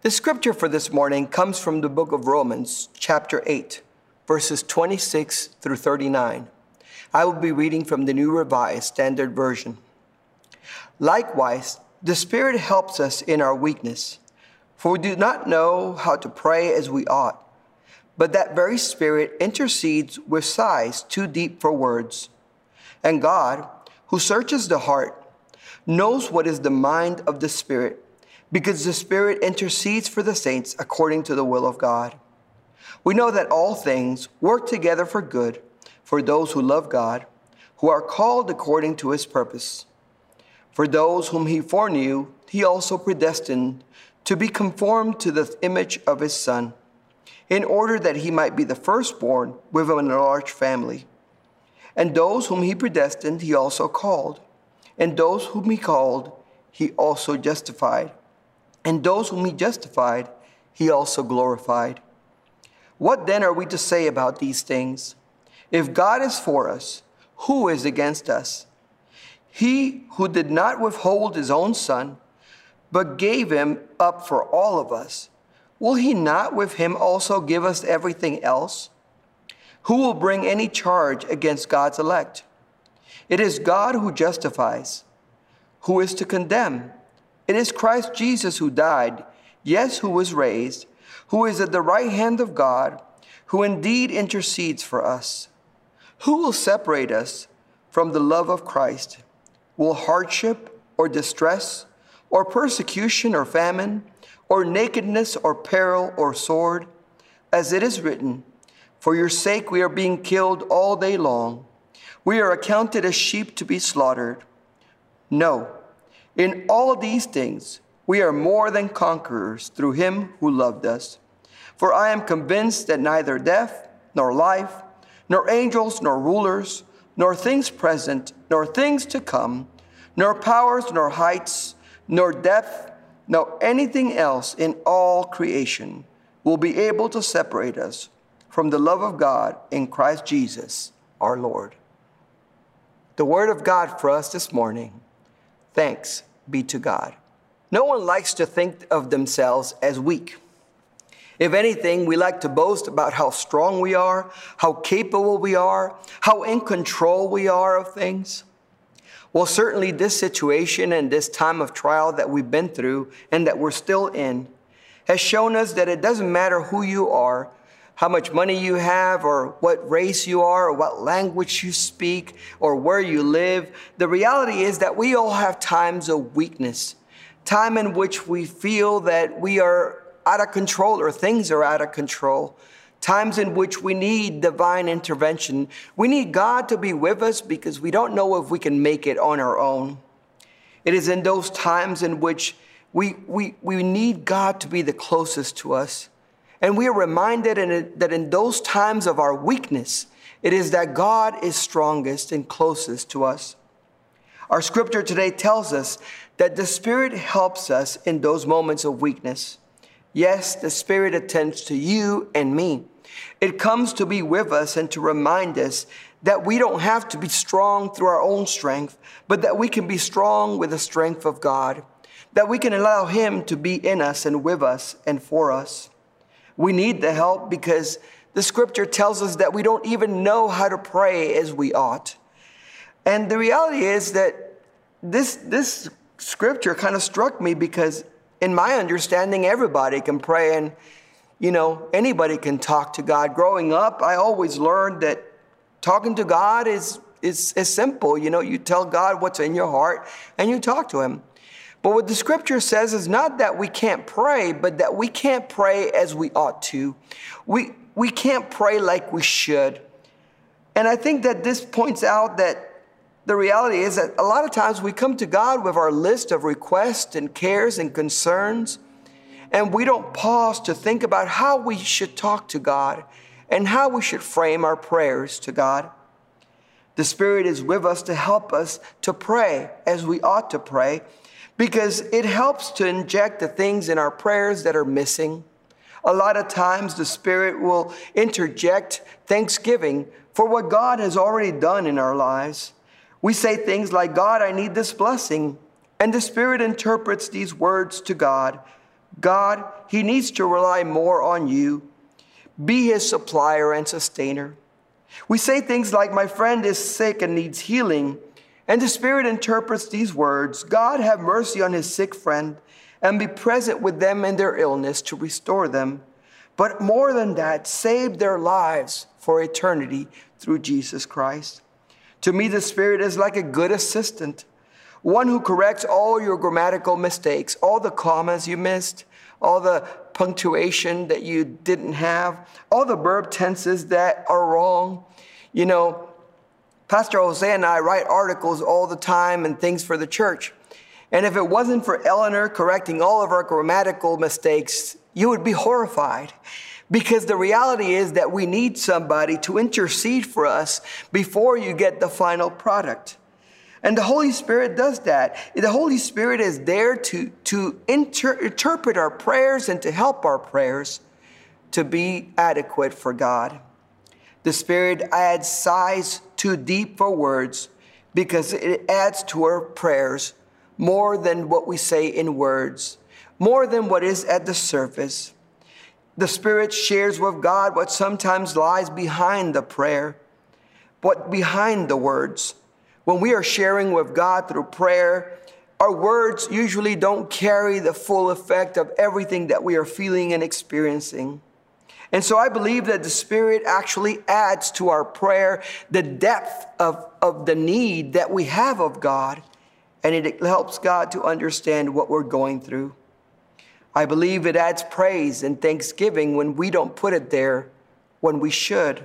The scripture for this morning comes from the book of Romans, chapter 8, verses 26 through 39. I will be reading from the New Revised Standard Version. Likewise, the Spirit helps us in our weakness, for we do not know how to pray as we ought. But that very Spirit intercedes with sighs too deep for words. And God, who searches the heart, knows what is the mind of the Spirit, because the Spirit intercedes for the saints according to the will of God. We know that all things work together for good for those who love God, who are called according to his purpose. For those whom he foreknew, he also predestined to be conformed to the image of his Son, in order that he might be the firstborn within a large family. And those whom he predestined, he also called. And those whom he called, he also justified. And those whom he justified, he also glorified. What then are we to say about these things? If God is for us, who is against us? He who did not withhold his own son, but gave him up for all of us, will he not with him also give us everything else? Who will bring any charge against God's elect? It is God who justifies. Who is to condemn? It is Christ Jesus who died, yes, who was raised, who is at the right hand of God, who indeed intercedes for us. Who will separate us from the love of Christ? Will hardship or distress or persecution or famine or nakedness or peril or sword? As it is written, For your sake we are being killed all day long. We are accounted as sheep to be slaughtered. No, in all these things we are more than conquerors through him who loved us. For I am convinced that neither death nor life, nor angels, nor rulers, nor things present, nor things to come, nor powers, nor heights, nor depth, nor anything else in all creation will be able to separate us from the love of God in Christ Jesus our Lord. The word of God for us this morning. Thanks be to God. No one likes to think of themselves as weak. If anything, we like to boast about how strong we are, how capable we are, how in control we are of things. Well, certainly this situation and this time of trial that we've been through and that we're still in has shown us that it doesn't matter who you are, how much money you have, or what race you are, or what language you speak, or where you live. The reality is that we all have times of weakness, time in which we feel that we are out of control or things are out of control. Times in which we need divine intervention. We need God to be with us because we don't know if we can make it on our own. It is in those times in which we, we, we need God to be the closest to us. And we are reminded in that in those times of our weakness, it is that God is strongest and closest to us. Our scripture today tells us that the Spirit helps us in those moments of weakness. Yes, the Spirit attends to you and me. It comes to be with us and to remind us that we don't have to be strong through our own strength, but that we can be strong with the strength of God, that we can allow Him to be in us and with us and for us. We need the help because the scripture tells us that we don't even know how to pray as we ought. And the reality is that this, this scripture kind of struck me because in my understanding, everybody can pray and, you know, anybody can talk to God. Growing up, I always learned that talking to God is, is, is simple. You know, you tell God what's in your heart and you talk to Him. But what the scripture says is not that we can't pray, but that we can't pray as we ought to. We, we can't pray like we should. And I think that this points out that the reality is that a lot of times we come to God with our list of requests and cares and concerns, and we don't pause to think about how we should talk to God and how we should frame our prayers to God. The Spirit is with us to help us to pray as we ought to pray because it helps to inject the things in our prayers that are missing. A lot of times the Spirit will interject thanksgiving for what God has already done in our lives. We say things like, God, I need this blessing. And the Spirit interprets these words to God God, he needs to rely more on you. Be his supplier and sustainer. We say things like, My friend is sick and needs healing. And the Spirit interprets these words God, have mercy on his sick friend and be present with them in their illness to restore them. But more than that, save their lives for eternity through Jesus Christ. To me, the Spirit is like a good assistant, one who corrects all your grammatical mistakes, all the commas you missed, all the punctuation that you didn't have, all the verb tenses that are wrong. You know, Pastor Jose and I write articles all the time and things for the church. And if it wasn't for Eleanor correcting all of our grammatical mistakes, you would be horrified. Because the reality is that we need somebody to intercede for us before you get the final product. And the Holy Spirit does that. The Holy Spirit is there to, to inter- interpret our prayers and to help our prayers to be adequate for God. The Spirit adds sighs too deep for words because it adds to our prayers more than what we say in words, more than what is at the surface. The Spirit shares with God what sometimes lies behind the prayer, what behind the words. When we are sharing with God through prayer, our words usually don't carry the full effect of everything that we are feeling and experiencing. And so I believe that the Spirit actually adds to our prayer the depth of, of the need that we have of God, and it helps God to understand what we're going through. I believe it adds praise and thanksgiving when we don't put it there when we should.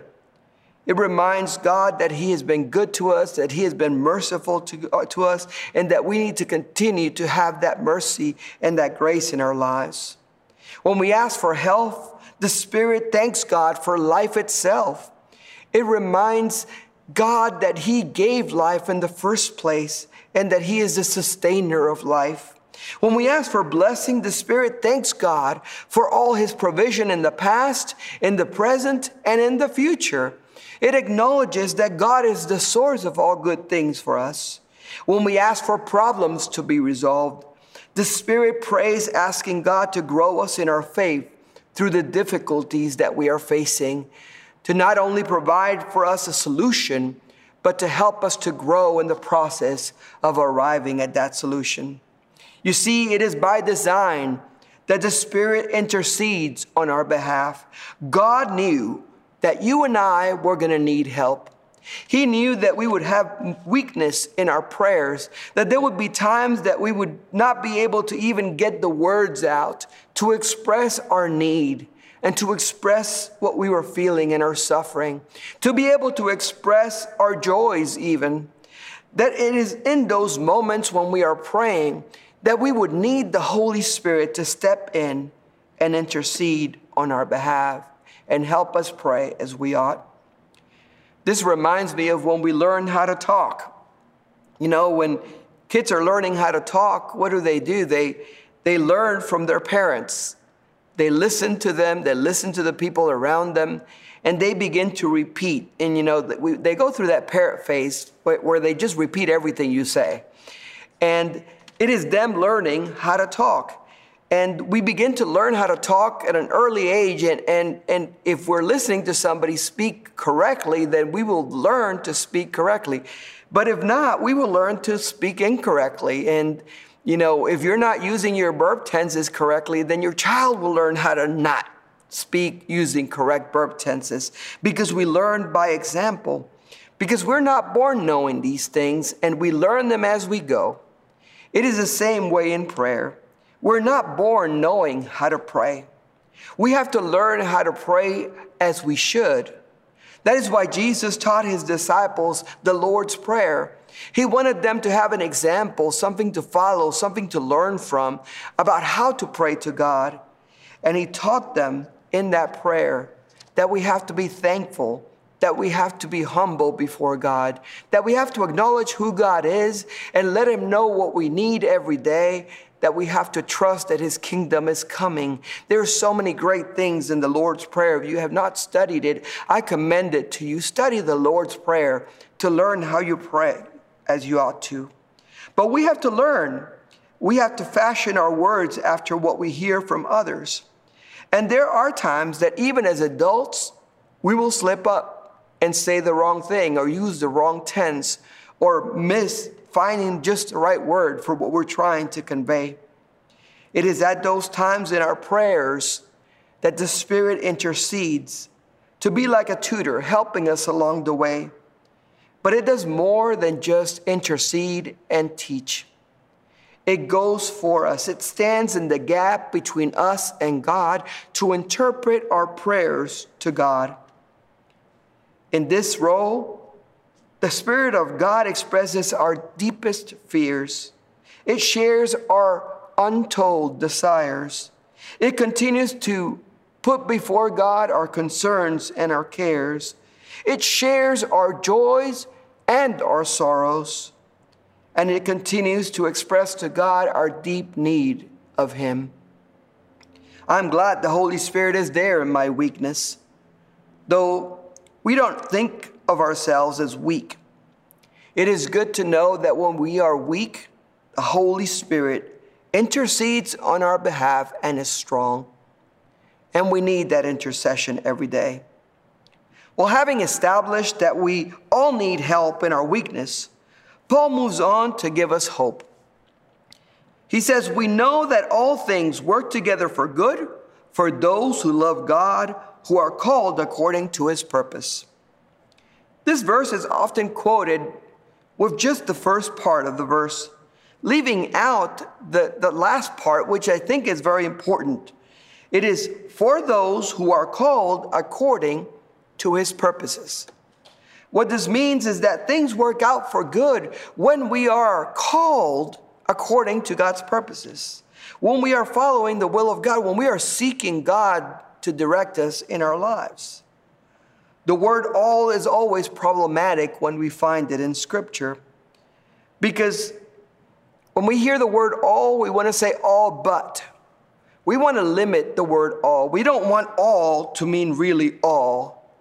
It reminds God that He has been good to us, that He has been merciful to, uh, to us, and that we need to continue to have that mercy and that grace in our lives. When we ask for health, the Spirit thanks God for life itself. It reminds God that He gave life in the first place and that He is the sustainer of life. When we ask for blessing, the Spirit thanks God for all His provision in the past, in the present, and in the future. It acknowledges that God is the source of all good things for us. When we ask for problems to be resolved, the Spirit prays, asking God to grow us in our faith through the difficulties that we are facing, to not only provide for us a solution, but to help us to grow in the process of arriving at that solution. You see, it is by design that the Spirit intercedes on our behalf. God knew that you and I were going to need help. He knew that we would have weakness in our prayers, that there would be times that we would not be able to even get the words out to express our need and to express what we were feeling in our suffering, to be able to express our joys, even. That it is in those moments when we are praying that we would need the Holy Spirit to step in and intercede on our behalf and help us pray as we ought. This reminds me of when we learn how to talk. You know, when kids are learning how to talk, what do they do? They, they learn from their parents. They listen to them, they listen to the people around them, and they begin to repeat. And you know, they go through that parrot phase where they just repeat everything you say. And it is them learning how to talk. And we begin to learn how to talk at an early age. And, and, and if we're listening to somebody speak correctly, then we will learn to speak correctly. But if not, we will learn to speak incorrectly. And, you know, if you're not using your verb tenses correctly, then your child will learn how to not speak using correct verb tenses because we learn by example. Because we're not born knowing these things and we learn them as we go. It is the same way in prayer. We're not born knowing how to pray. We have to learn how to pray as we should. That is why Jesus taught his disciples the Lord's Prayer. He wanted them to have an example, something to follow, something to learn from about how to pray to God. And he taught them in that prayer that we have to be thankful, that we have to be humble before God, that we have to acknowledge who God is and let him know what we need every day, that we have to trust that his kingdom is coming. There are so many great things in the Lord's Prayer. If you have not studied it, I commend it to you. Study the Lord's Prayer to learn how you pray as you ought to. But we have to learn we have to fashion our words after what we hear from others. And there are times that even as adults, we will slip up and say the wrong thing or use the wrong tense or miss finding just the right word for what we're trying to convey. It is at those times in our prayers that the Spirit intercedes to be like a tutor, helping us along the way. But it does more than just intercede and teach. It goes for us. It stands in the gap between us and God to interpret our prayers to God. In this role, the Spirit of God expresses our deepest fears. It shares our untold desires. It continues to put before God our concerns and our cares. It shares our joys and our sorrows. And it continues to express to God our deep need of Him. I'm glad the Holy Spirit is there in my weakness, though we don't think of ourselves as weak. It is good to know that when we are weak, the Holy Spirit intercedes on our behalf and is strong. And we need that intercession every day. Well, having established that we all need help in our weakness, Paul moves on to give us hope. He says, We know that all things work together for good for those who love God, who are called according to his purpose. This verse is often quoted with just the first part of the verse leaving out the, the last part, which I think is very important. It is for those who are called according to his purposes. What this means is that things work out for good when we are called according to God's purposes. When we are following the will of God, when we are seeking God to direct us in our lives. The word all is always problematic when we find it in Scripture because when we hear the word all, we want to say all but. We want to limit the word all. We don't want all to mean really all.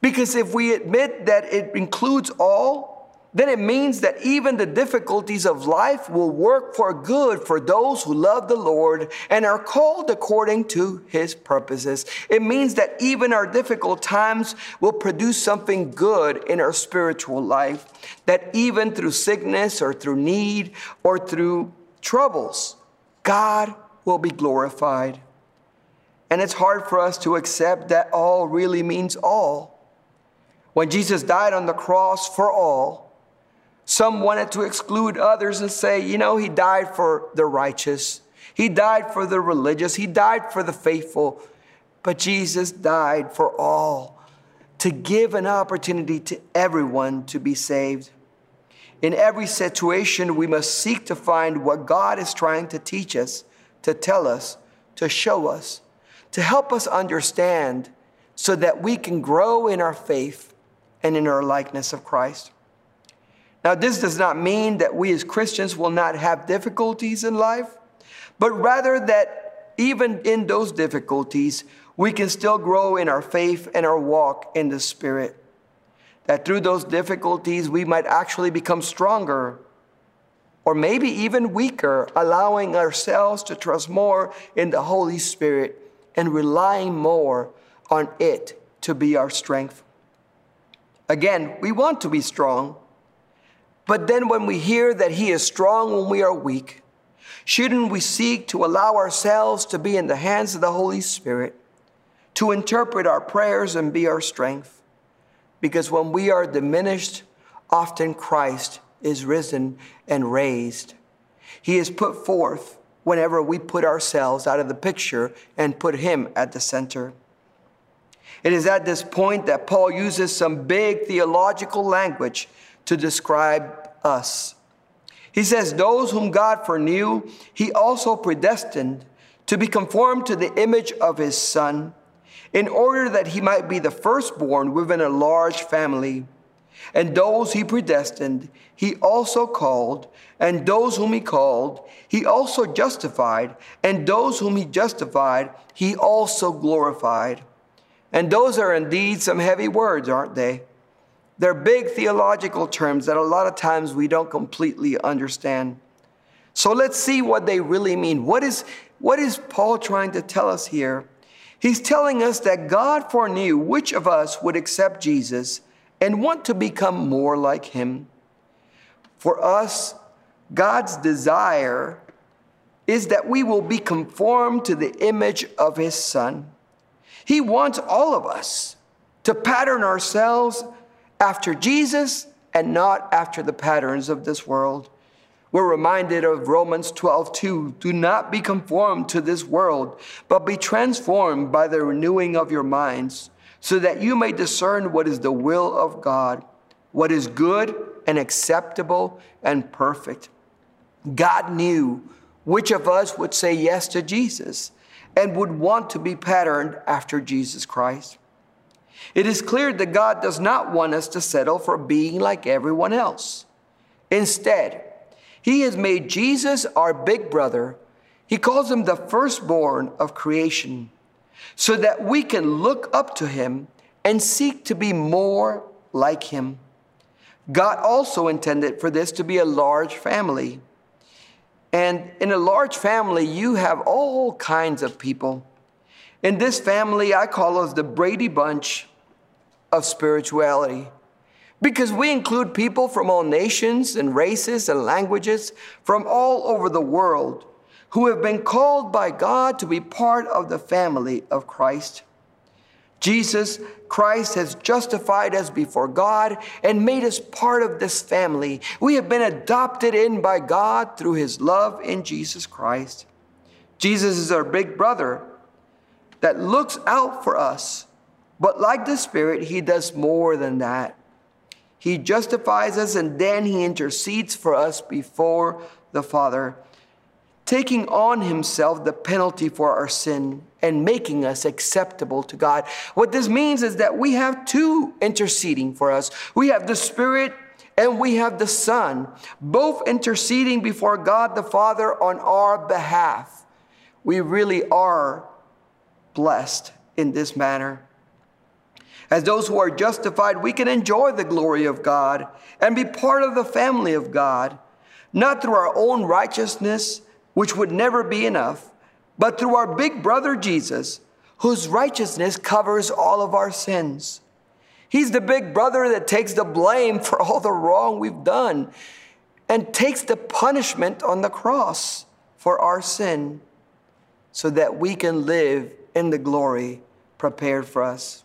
Because if we admit that it includes all, then it means that even the difficulties of life will work for good for those who love the Lord and are called according to his purposes. It means that even our difficult times will produce something good in our spiritual life, that even through sickness or through need or through troubles, God will be glorified. And it's hard for us to accept that all really means all. When Jesus died on the cross for all, some wanted to exclude others and say, you know, he died for the righteous, he died for the religious, he died for the faithful. But Jesus died for all to give an opportunity to everyone to be saved. In every situation, we must seek to find what God is trying to teach us, to tell us, to show us, to help us understand so that we can grow in our faith and in our likeness of Christ. Now, this does not mean that we as Christians will not have difficulties in life, but rather that even in those difficulties, we can still grow in our faith and our walk in the Spirit. That through those difficulties, we might actually become stronger or maybe even weaker, allowing ourselves to trust more in the Holy Spirit and relying more on it to be our strength. Again, we want to be strong but then when we hear that He is strong when we are weak, shouldn't we seek to allow ourselves to be in the hands of the Holy Spirit to interpret our prayers and be our strength? Because when we are diminished, often Christ is risen and raised. He is put forth whenever we put ourselves out of the picture and put Him at the center. It is at this point that Paul uses some big theological language to describe us. He says, Those whom God foreknew, he also predestined to be conformed to the image of his Son, in order that he might be the firstborn within a large family. And those he predestined, he also called, and those whom he called, he also justified, and those whom he justified, he also glorified. And those are indeed some heavy words, aren't they? They're big theological terms that a lot of times we don't completely understand. So let's see what they really mean. What is, what is Paul trying to tell us here? He's telling us that God foreknew which of us would accept Jesus and want to become more like him. For us, God's desire is that we will be conformed to the image of his Son. He wants all of us to pattern ourselves after Jesus and not after the patterns of this world. We're reminded of Romans 12, 2. Do not be conformed to this world, but be transformed by the renewing of your minds, so that you may discern what is the will of God, what is good and acceptable and perfect. God knew which of us would say yes to Jesus and would want to be patterned after Jesus Christ. It is clear that God does not want us to settle for being like everyone else. Instead, he has made Jesus our big brother. He calls him the firstborn of creation so that we can look up to him and seek to be more like him. God also intended for this to be a large family. And in a large family, you have all kinds of people. In this family, I call us the Brady Bunch of spirituality because we include people from all nations and races and languages from all over the world who have been called by God to be part of the family of Christ. Jesus Christ has justified us before God and made us part of this family. We have been adopted in by God through his love in Jesus Christ. Jesus is our big brother that looks out for us, but like the Spirit, he does more than that. He justifies us and then he intercedes for us before the Father, taking on himself the penalty for our sin and making us acceptable to God. What this means is that we have two interceding for us. We have the Spirit and we have the Son, both interceding before God the Father on our behalf. We really are blessed in this manner. As those who are justified, we can enjoy the glory of God and be part of the family of God, not through our own righteousness, which would never be enough, but through our big brother Jesus, whose righteousness covers all of our sins. He's the big brother that takes the blame for all the wrong we've done and takes the punishment on the cross for our sin so that we can live in the glory prepared for us.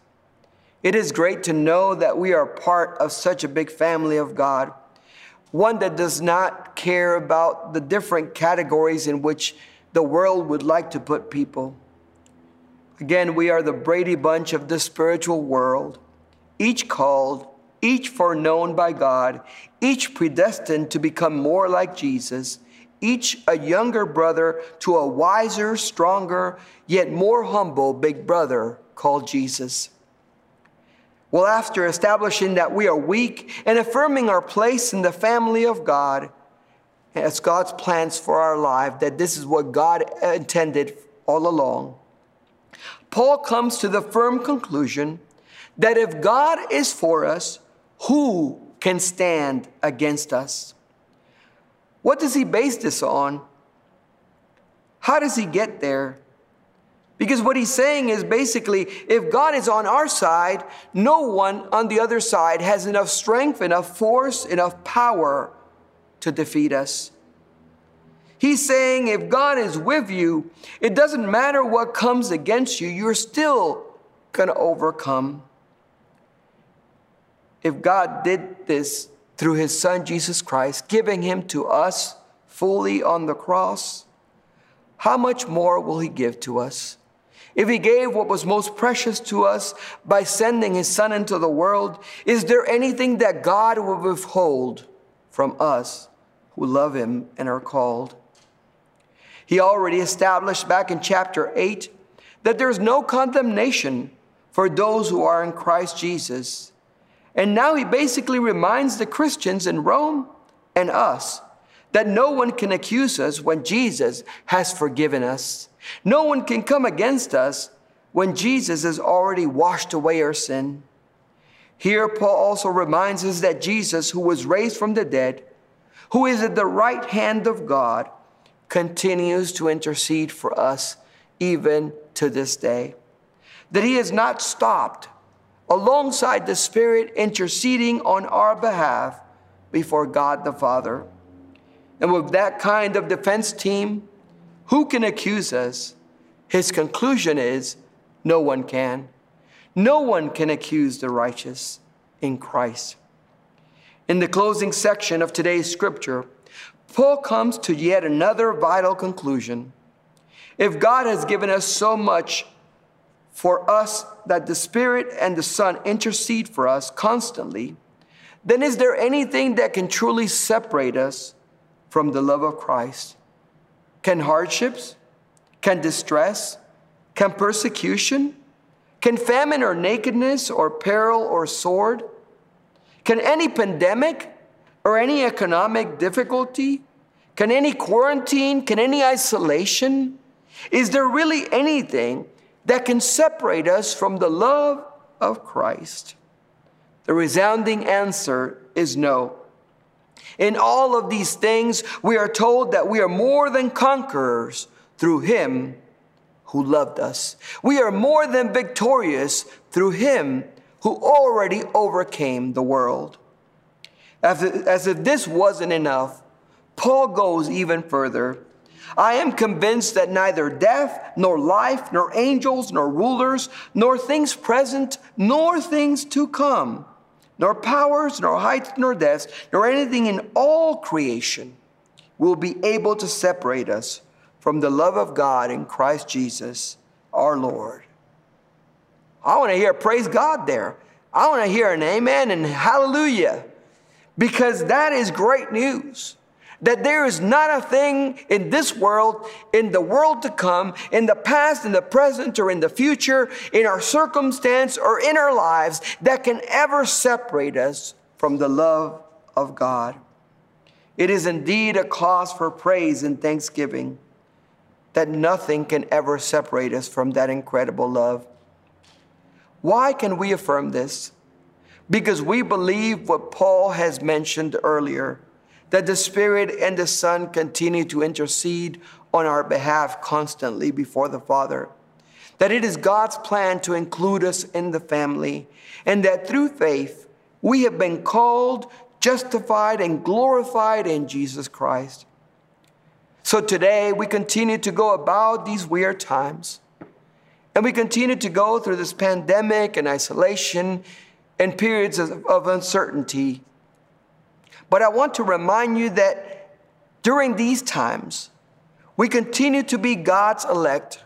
It is great to know that we are part of such a big family of God, one that does not care about the different categories in which the world would like to put people. Again, we are the Brady Bunch of the spiritual world, each called, each foreknown by God, each predestined to become more like Jesus, each a younger brother to a wiser, stronger, yet more humble big brother called Jesus. Well, after establishing that we are weak and affirming our place in the family of God, as God's plans for our life, that this is what God intended all along, Paul comes to the firm conclusion that if God is for us, who can stand against us? What does he base this on? How does he get there? Because what he's saying is basically if God is on our side, no one on the other side has enough strength, enough force, enough power to defeat us. He's saying if God is with you, it doesn't matter what comes against you, you're still going to overcome. If God did this through his son Jesus Christ, giving him to us fully on the cross, how much more will he give to us? If he gave what was most precious to us by sending his son into the world, is there anything that God will withhold from us who love him and are called? He already established back in chapter 8 that there's no condemnation for those who are in Christ Jesus. And now he basically reminds the Christians in Rome and us that no one can accuse us when Jesus has forgiven us. No one can come against us when Jesus has already washed away our sin. Here, Paul also reminds us that Jesus, who was raised from the dead, who is at the right hand of God, continues to intercede for us even to this day. That he has not stopped alongside the Spirit interceding on our behalf before God the Father. And with that kind of defense team, who can accuse us? His conclusion is no one can. No one can accuse the righteous in Christ. In the closing section of today's scripture, Paul comes to yet another vital conclusion. If God has given us so much for us that the Spirit and the Son intercede for us constantly, then is there anything that can truly separate us from the love of Christ? Can hardships, can distress, can persecution, can famine or nakedness or peril or sword, can any pandemic or any economic difficulty, can any quarantine, can any isolation, is there really anything that can separate us from the love of Christ? The resounding answer is no. In all of these things, we are told that we are more than conquerors through Him who loved us. We are more than victorious through Him who already overcame the world. As if, this wasn't enough, Paul goes even further I am convinced that neither death, nor life, nor angels, nor rulers, nor things present, nor things to come, nor powers, nor heights, nor depths, nor anything in all creation will be able to separate us from the love of God in Christ Jesus our Lord. I want to hear praise God there. I want to hear an amen and hallelujah because that is great news that there is not a thing in this world, in the world to come, in the past, in the present, or in the future, in our circumstance, or in our lives that can ever separate us from the love of God. It is indeed a cause for praise and thanksgiving that nothing can ever separate us from that incredible love. Why can we affirm this? Because we believe what Paul has mentioned earlier that the Spirit and the Son continue to intercede on our behalf constantly before the Father. That it is God's plan to include us in the family, and that through faith we have been called, justified, and glorified in Jesus Christ. So today we continue to go about these weird times, and we continue to go through this pandemic and isolation and periods of, uncertainty but I want to remind you that during these times, we continue to be God's elect,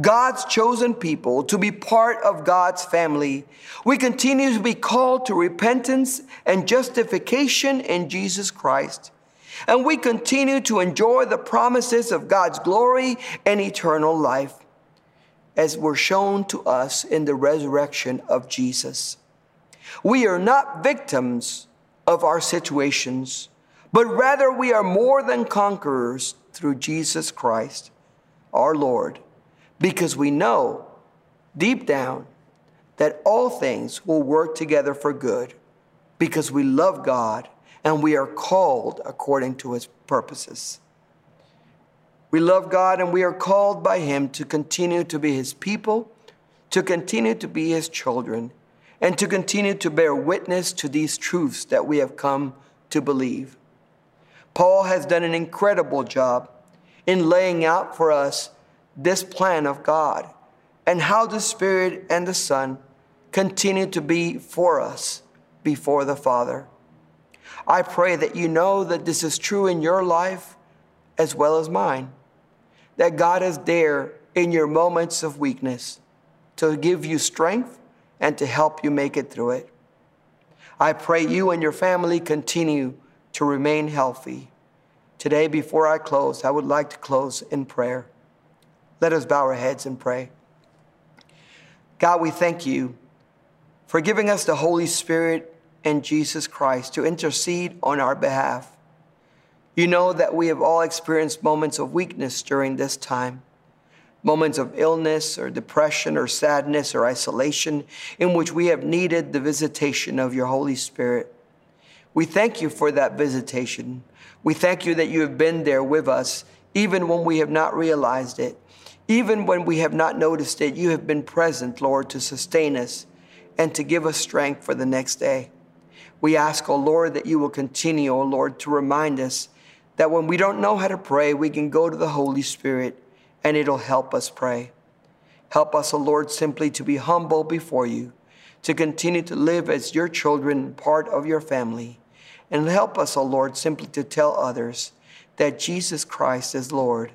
God's chosen people, to be part of God's family. We continue to be called to repentance and justification in Jesus Christ. And we continue to enjoy the promises of God's glory and eternal life as were shown to us in the resurrection of Jesus. We are not victims of our situations, but rather we are more than conquerors through Jesus Christ, our Lord, because we know deep down that all things will work together for good because we love God and we are called according to his purposes. We love God and we are called by him to continue to be his people, to continue to be his children and to continue to bear witness to these truths that we have come to believe. Paul has done an incredible job in laying out for us this plan of God and how the Spirit and the Son continue to be for us before the Father. I pray that you know that this is true in your life as well as mine, that God is there in your moments of weakness to give you strength and to help you make it through it. I pray you and your family continue to remain healthy. Today, before I close, I would like to close in prayer. Let us bow our heads and pray. God, we thank you for giving us the Holy Spirit and Jesus Christ to intercede on our behalf. You know that we have all experienced moments of weakness during this time moments of illness or depression or sadness or isolation in which we have needed the visitation of your Holy Spirit. We thank you for that visitation. We thank you that you have been there with us even when we have not realized it. Even when we have not noticed it, you have been present, Lord, to sustain us and to give us strength for the next day. We ask, O oh Lord, that you will continue, O oh Lord, to remind us that when we don't know how to pray, we can go to the Holy Spirit and it'll help us pray. Help us, O oh Lord, simply to be humble before you, to continue to live as your children, part of your family. And help us, O Lord, simply to tell others that Jesus Christ is Lord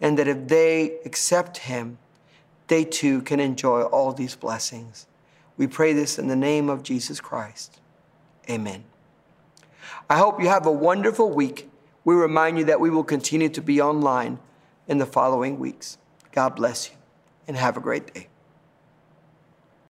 and that if they accept him, they too can enjoy all these blessings. We pray this in the name of Jesus Christ. Amen. I hope you have a wonderful week. We remind you that we will continue to be online in the following weeks. God bless you and have a great day.